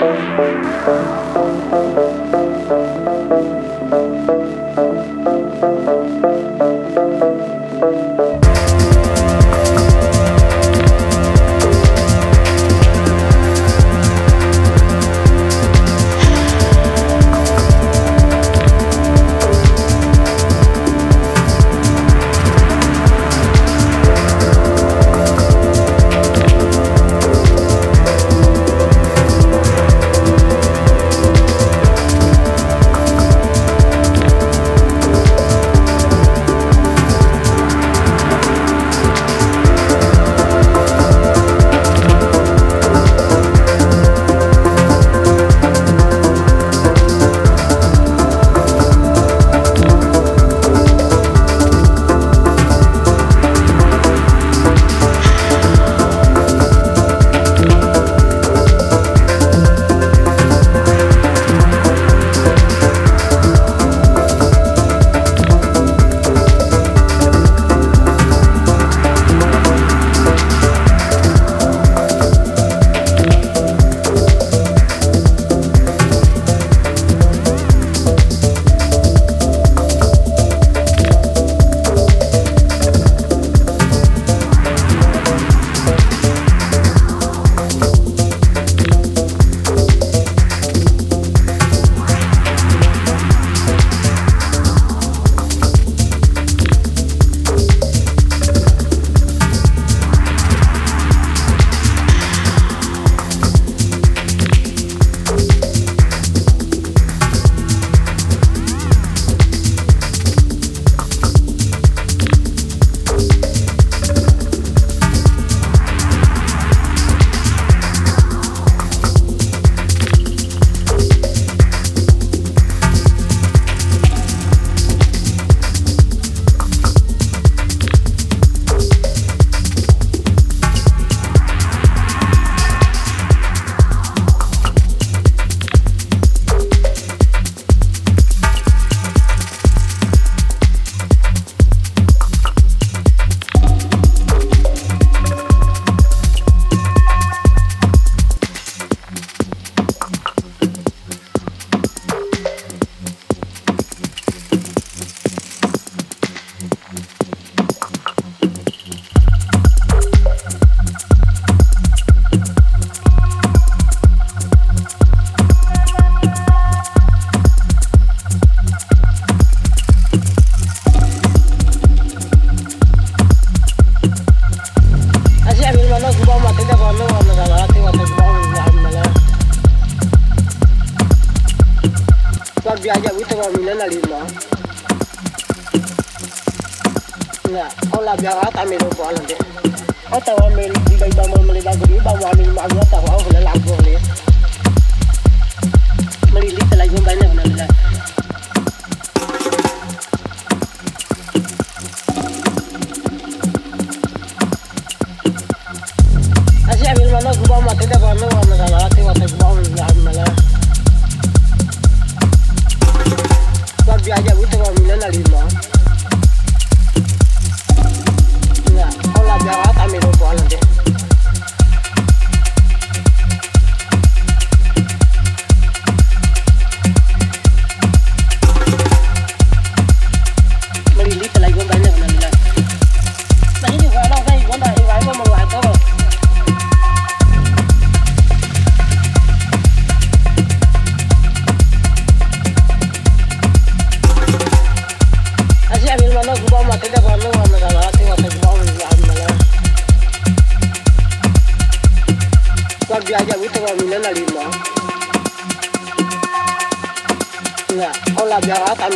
Thank you.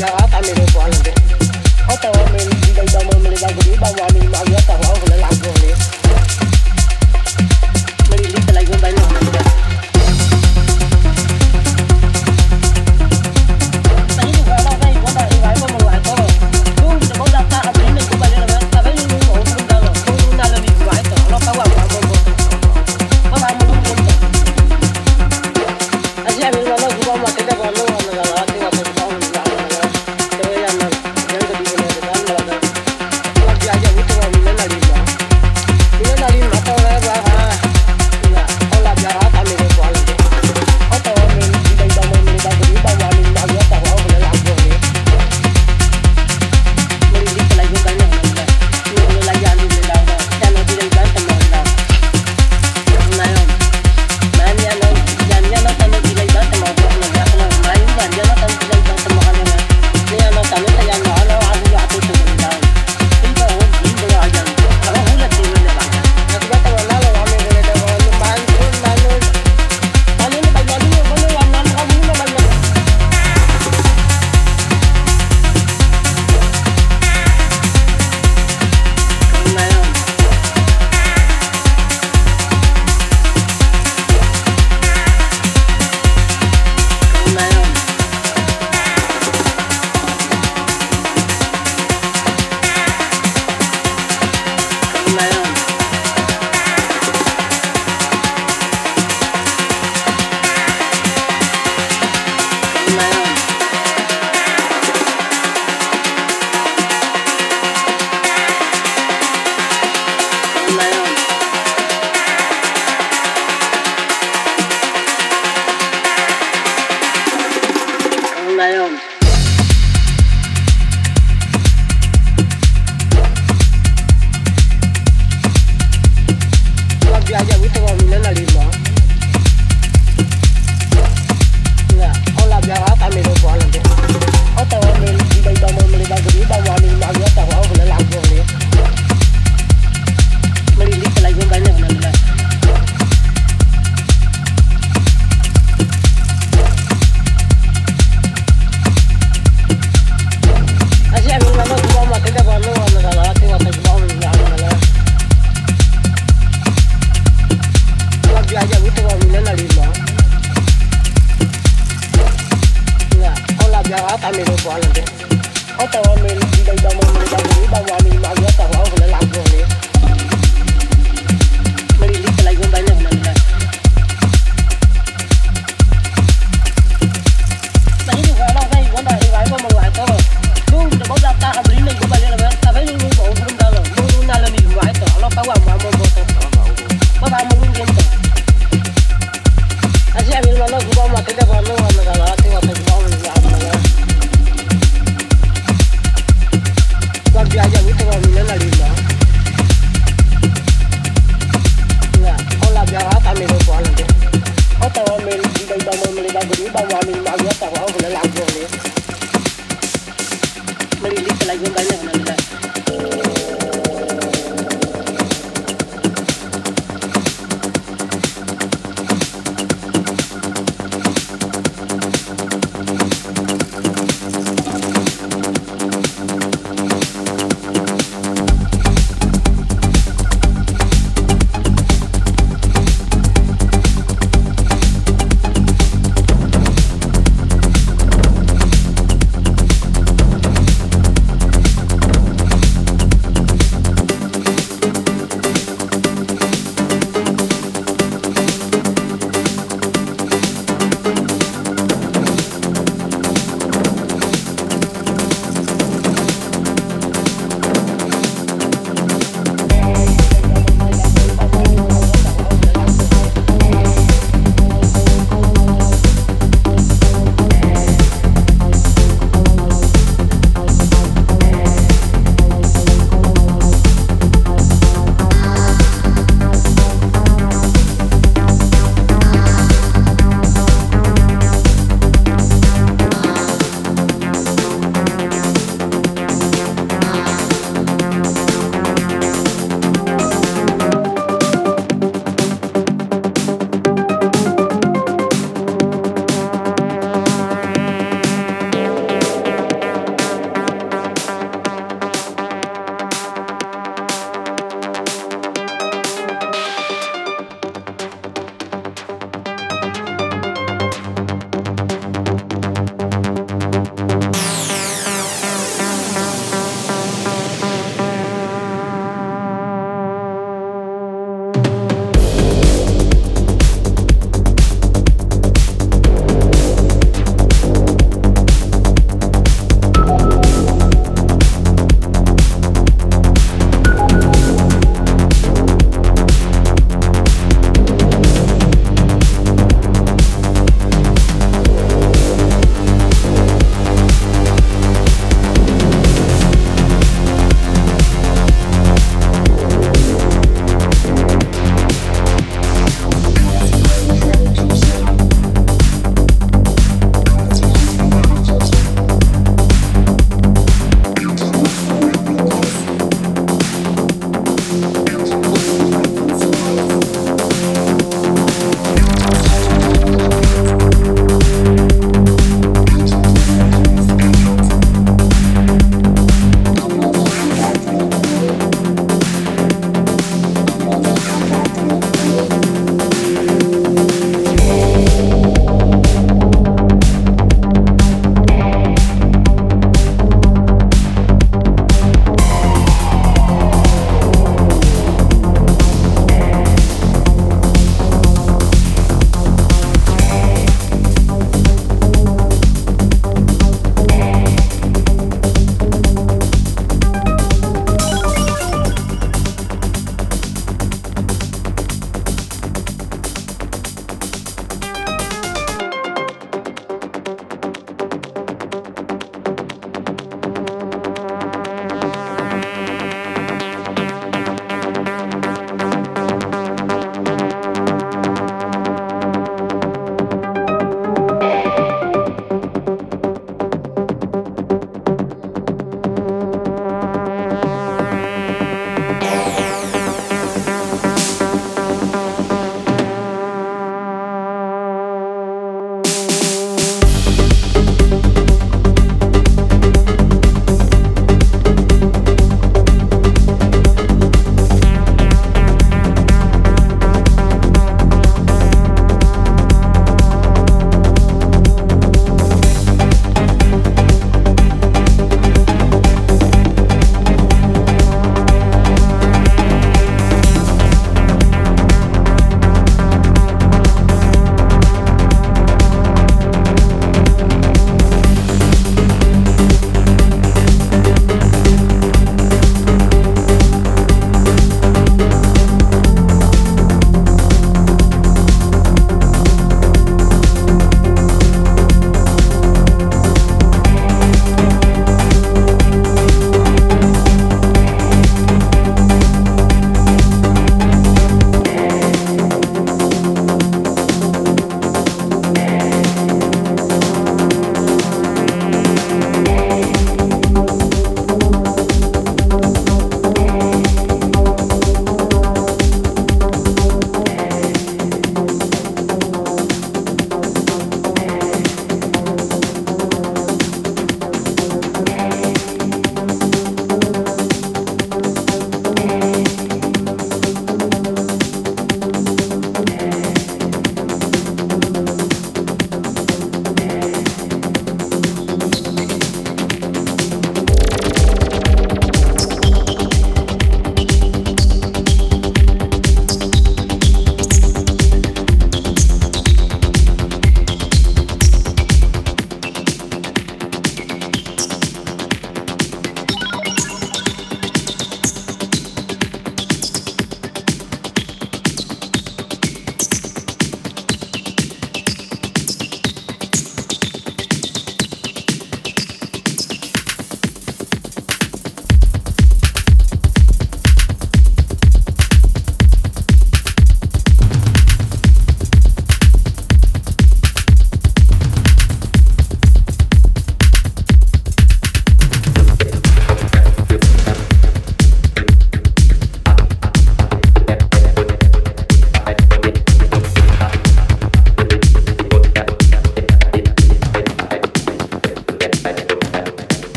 Ya va también lo puedo hacer.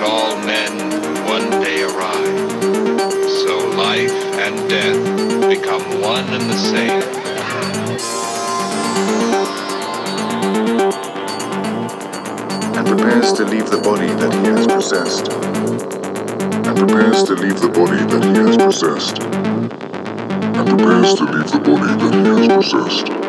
all men one day arrive. So life and death become one and the same. and prepares to leave the body that he has possessed, and prepares to leave the body that he has possessed, and prepares to leave the body that he has possessed.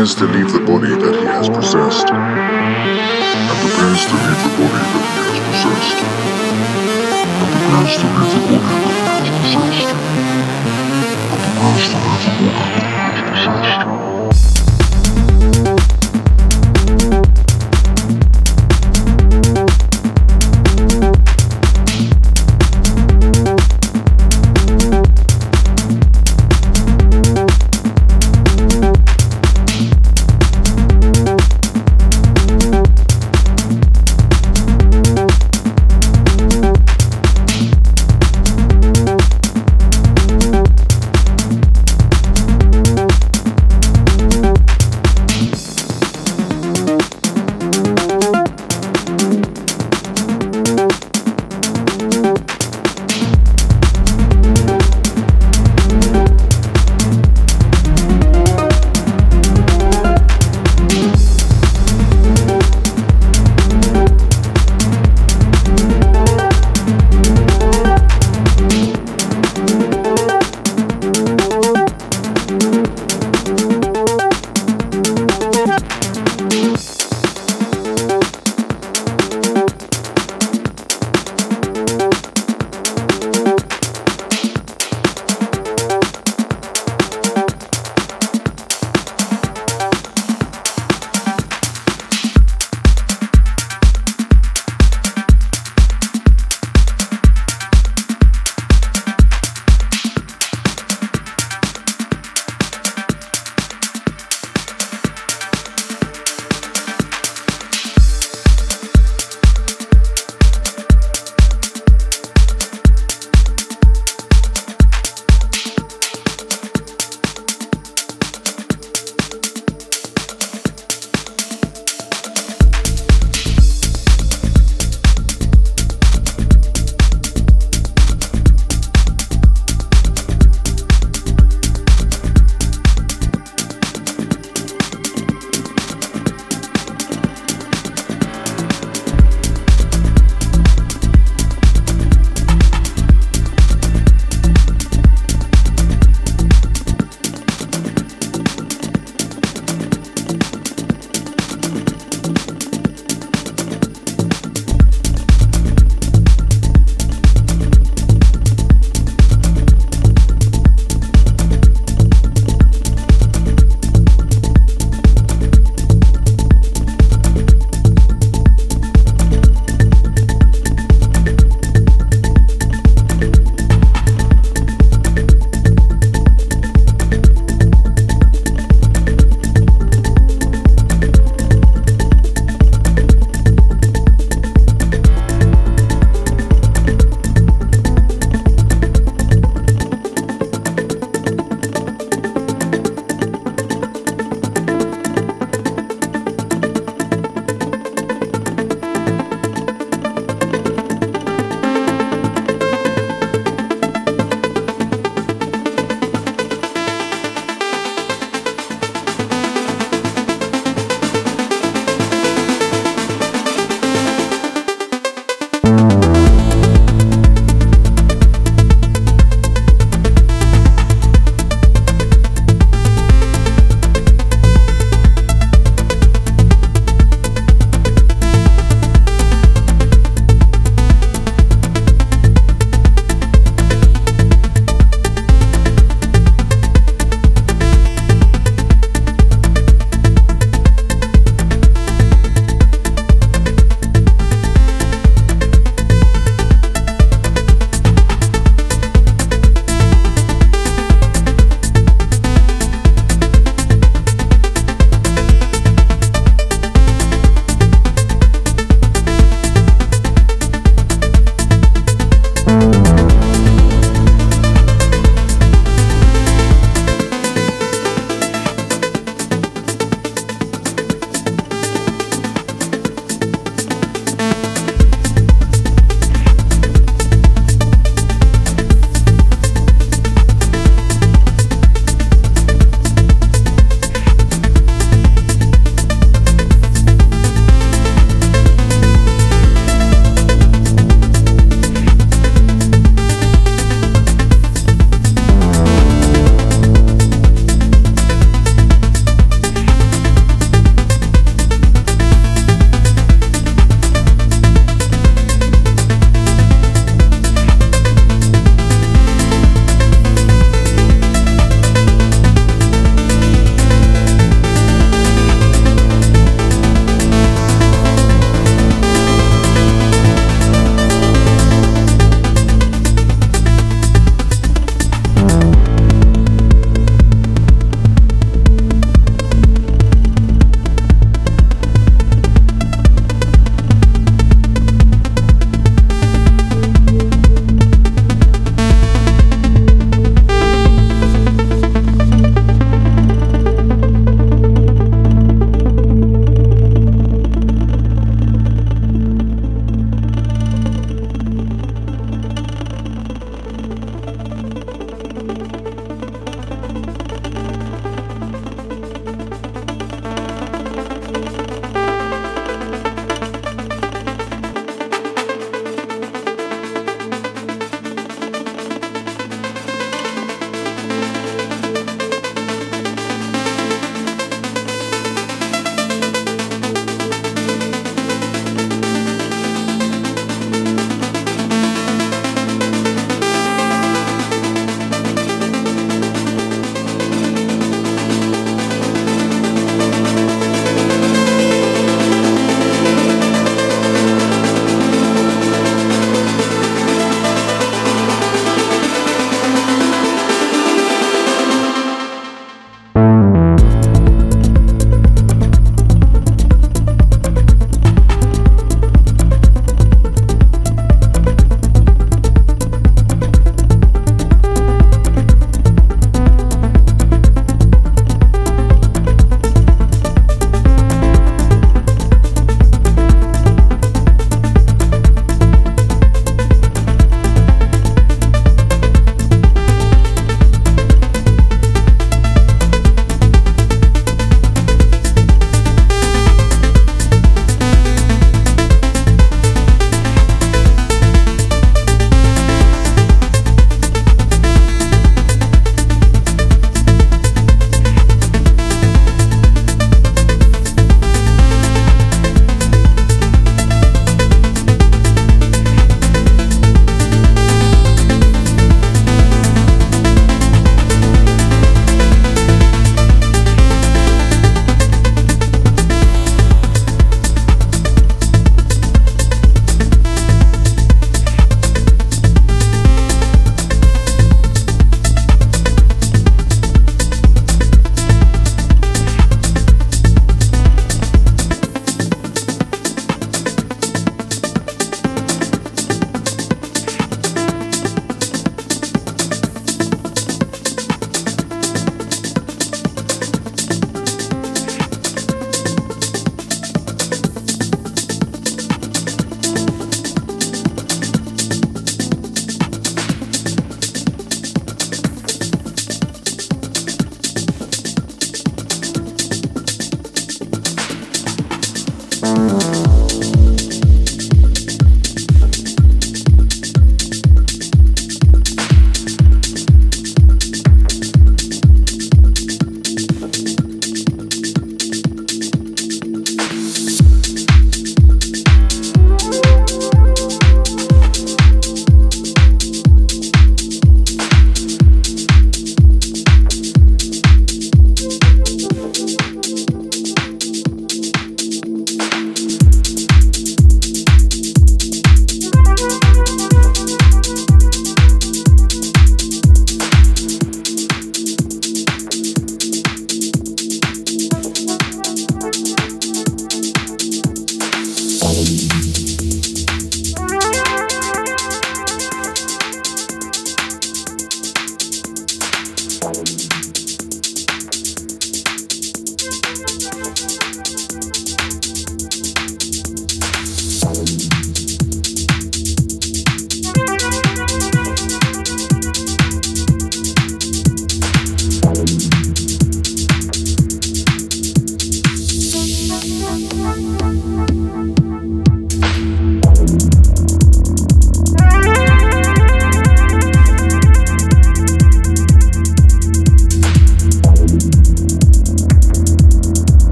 prepares to leave the body that he has possessed, and prepares to leave the body that he has possessed, and prepares to leave the body